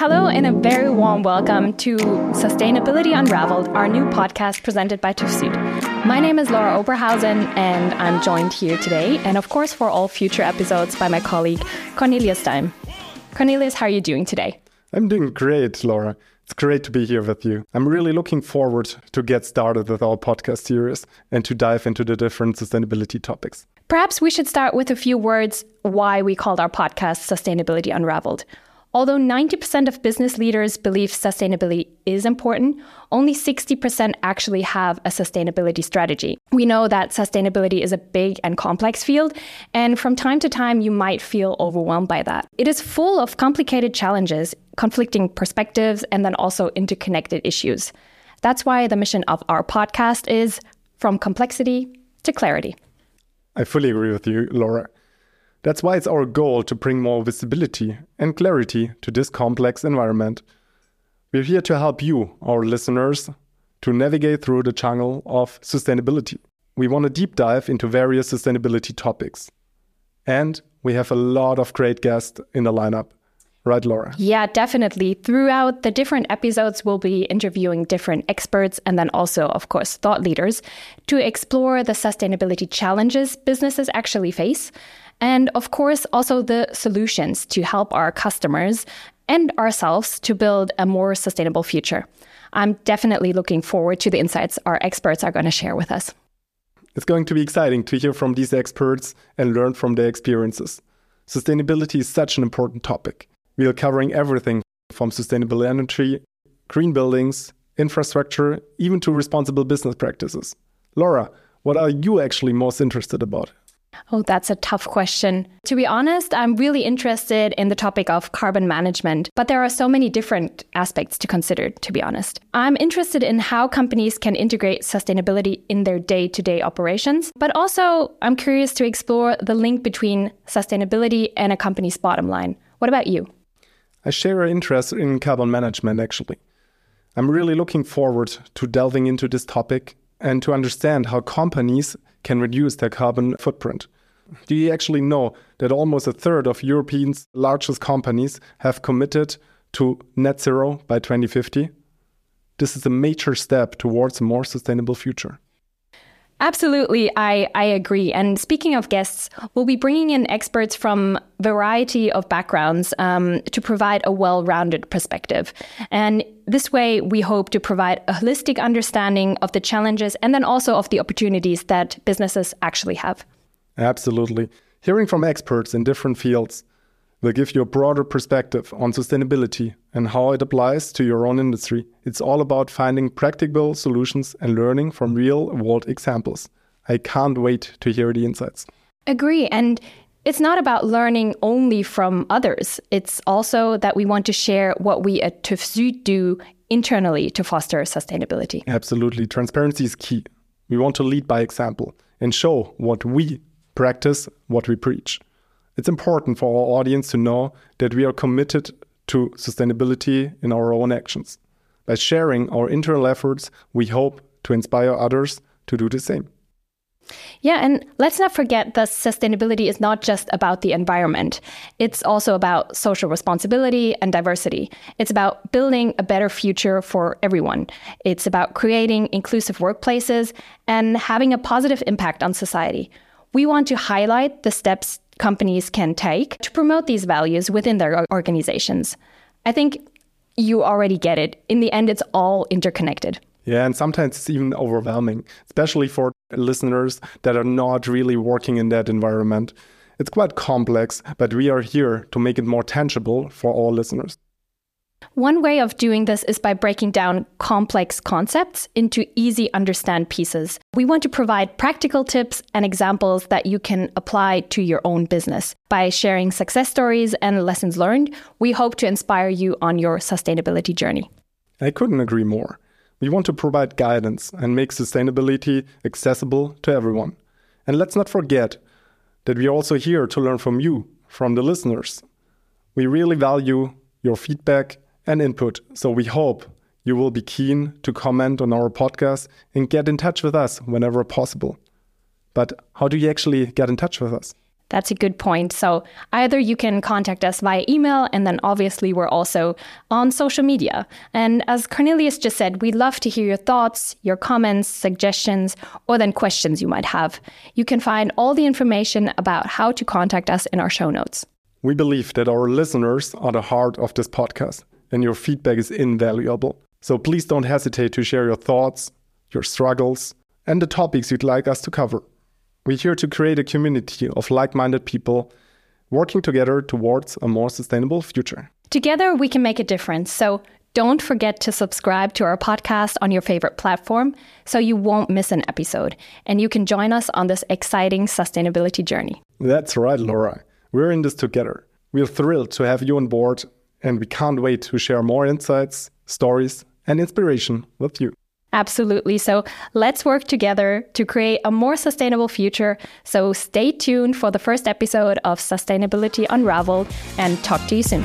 Hello, and a very warm welcome to Sustainability Unraveled, our new podcast presented by TÜV My name is Laura Oberhausen, and I'm joined here today, and of course, for all future episodes, by my colleague Cornelius Stein. Cornelius, how are you doing today? I'm doing great, Laura. It's great to be here with you. I'm really looking forward to get started with our podcast series and to dive into the different sustainability topics. Perhaps we should start with a few words why we called our podcast Sustainability Unraveled. Although 90% of business leaders believe sustainability is important, only 60% actually have a sustainability strategy. We know that sustainability is a big and complex field, and from time to time, you might feel overwhelmed by that. It is full of complicated challenges, conflicting perspectives, and then also interconnected issues. That's why the mission of our podcast is From Complexity to Clarity. I fully agree with you, Laura. That's why it's our goal to bring more visibility and clarity to this complex environment. We're here to help you, our listeners, to navigate through the jungle of sustainability. We want to deep dive into various sustainability topics. And we have a lot of great guests in the lineup. Right, Laura? Yeah, definitely. Throughout the different episodes, we'll be interviewing different experts and then also, of course, thought leaders to explore the sustainability challenges businesses actually face and of course, also the solutions to help our customers and ourselves to build a more sustainable future. I'm definitely looking forward to the insights our experts are going to share with us. It's going to be exciting to hear from these experts and learn from their experiences. Sustainability is such an important topic. We are covering everything from sustainable energy, green buildings, infrastructure, even to responsible business practices. Laura, what are you actually most interested about? Oh, that's a tough question. To be honest, I'm really interested in the topic of carbon management, but there are so many different aspects to consider, to be honest. I'm interested in how companies can integrate sustainability in their day to day operations, but also I'm curious to explore the link between sustainability and a company's bottom line. What about you? I share an interest in carbon management, actually. I'm really looking forward to delving into this topic and to understand how companies can reduce their carbon footprint. Do you actually know that almost a third of Europe's largest companies have committed to net zero by 2050? This is a major step towards a more sustainable future. Absolutely, I, I agree. And speaking of guests, we'll be bringing in experts from variety of backgrounds um, to provide a well-rounded perspective. And this way, we hope to provide a holistic understanding of the challenges and then also of the opportunities that businesses actually have. Absolutely. Hearing from experts in different fields will give you a broader perspective on sustainability and how it applies to your own industry. It's all about finding practical solutions and learning from real world examples. I can't wait to hear the insights. Agree. And it's not about learning only from others. It's also that we want to share what we at TÜV Süd do internally to foster sustainability. Absolutely. Transparency is key. We want to lead by example and show what we practice, what we preach. It's important for our audience to know that we are committed to sustainability in our own actions. By sharing our internal efforts, we hope to inspire others to do the same. Yeah, and let's not forget that sustainability is not just about the environment. It's also about social responsibility and diversity. It's about building a better future for everyone. It's about creating inclusive workplaces and having a positive impact on society. We want to highlight the steps companies can take to promote these values within their organizations. I think you already get it. In the end, it's all interconnected. Yeah, and sometimes it's even overwhelming, especially for listeners that are not really working in that environment. It's quite complex, but we are here to make it more tangible for all listeners. One way of doing this is by breaking down complex concepts into easy understand pieces. We want to provide practical tips and examples that you can apply to your own business. By sharing success stories and lessons learned, we hope to inspire you on your sustainability journey. I couldn't agree more. We want to provide guidance and make sustainability accessible to everyone. And let's not forget that we are also here to learn from you, from the listeners. We really value your feedback and input. So we hope you will be keen to comment on our podcast and get in touch with us whenever possible. But how do you actually get in touch with us? That's a good point. So either you can contact us via email, and then obviously we're also on social media. And as Cornelius just said, we'd love to hear your thoughts, your comments, suggestions, or then questions you might have. You can find all the information about how to contact us in our show notes. We believe that our listeners are the heart of this podcast, and your feedback is invaluable. So please don't hesitate to share your thoughts, your struggles, and the topics you'd like us to cover. We're here to create a community of like minded people working together towards a more sustainable future. Together, we can make a difference. So don't forget to subscribe to our podcast on your favorite platform so you won't miss an episode and you can join us on this exciting sustainability journey. That's right, Laura. We're in this together. We're thrilled to have you on board and we can't wait to share more insights, stories, and inspiration with you. Absolutely. So let's work together to create a more sustainable future. So stay tuned for the first episode of Sustainability Unraveled and talk to you soon.